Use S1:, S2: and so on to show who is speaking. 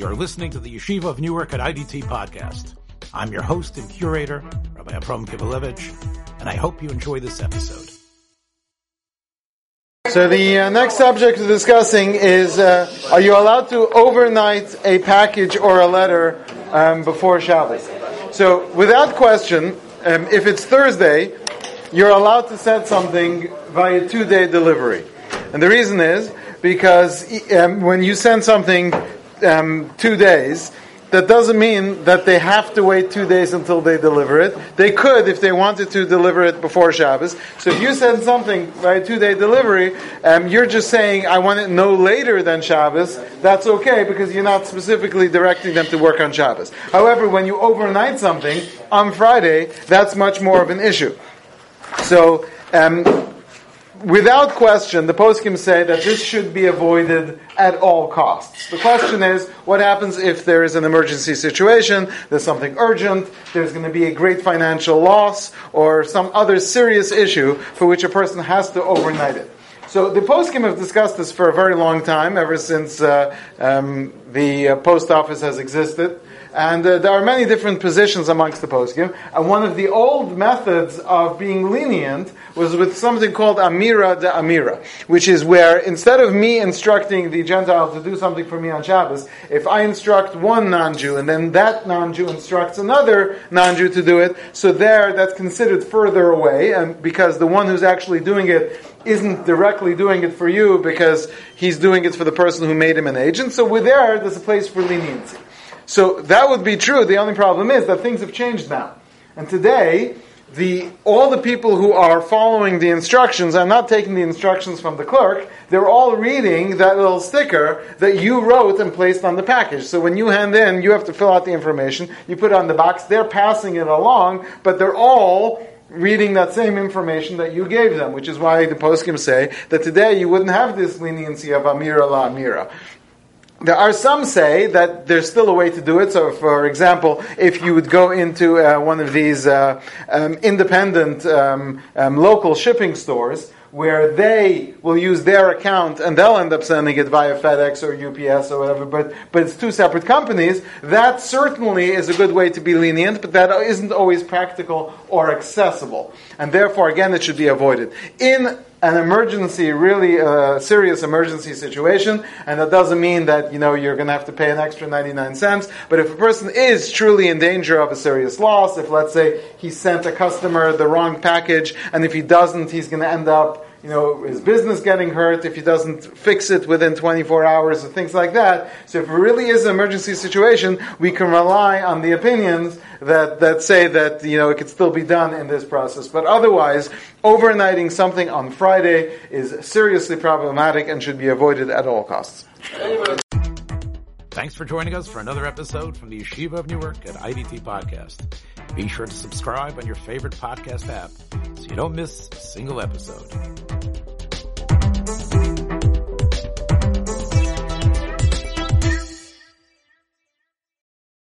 S1: You're listening to the Yeshiva of Newark at IDT podcast. I'm your host and curator, Rabbi Abram Kibalevich, and I hope you enjoy this episode.
S2: So the uh, next subject we're discussing is: uh, Are you allowed to overnight a package or a letter um, before Shabbos? So, without question, um, if it's Thursday, you're allowed to send something via two-day delivery, and the reason is because um, when you send something um, two days, that doesn't mean that they have to wait two days until they deliver it. They could if they wanted to deliver it before Shabbos. So if you send something by two-day delivery, um, you're just saying, I want it no later than Shabbos, that's okay because you're not specifically directing them to work on Shabbos. However, when you overnight something on Friday, that's much more of an issue. So, um, without question, the poskim say that this should be avoided at all costs. The question is, what happens if there is an emergency situation, there's something urgent, there's going to be a great financial loss, or some other serious issue for which a person has to overnight it. So the poskim have discussed this for a very long time, ever since uh, um, the uh, post office has existed. And uh, there are many different positions amongst the poskim. And one of the old methods of being lenient was with something called Amira de Amira, which is where instead of me instructing the Gentile to do something for me on Shabbos, if I instruct one non-Jew and then that non-Jew instructs another non-Jew to do it, so there that's considered further away, and because the one who's actually doing it isn't directly doing it for you because he's doing it for the person who made him an agent. So with there, there's a place for leniency. So that would be true. The only problem is that things have changed now. And today, the, all the people who are following the instructions are not taking the instructions from the clerk. They're all reading that little sticker that you wrote and placed on the package. So when you hand in, you have to fill out the information. You put it on the box. They're passing it along, but they're all reading that same information that you gave them, which is why the poskim say that today you wouldn't have this leniency of Amira la Amira. There are some say that there's still a way to do it. So, for example, if you would go into uh, one of these uh, um, independent um, um, local shipping stores, where they will use their account and they'll end up sending it via FedEx or UPS or whatever, but, but it's two separate companies, that certainly is a good way to be lenient, but that isn't always practical or accessible. And therefore, again, it should be avoided. In an emergency, really a serious emergency situation, and that doesn't mean that, you know, you're going to have to pay an extra 99 cents, but if a person is truly in danger of a serious loss, if let's say he sent a customer the wrong package, and if he doesn't, he's going to end up you know, his business getting hurt if he doesn't fix it within 24 hours or things like that. So if it really is an emergency situation, we can rely on the opinions that, that say that, you know, it could still be done in this process. But otherwise, overnighting something on Friday is seriously problematic and should be avoided at all costs.
S1: Thanks for joining us for another episode from the Yeshiva of Newark at IDT Podcast. Be sure to subscribe on your favorite podcast app you don't miss a single episode.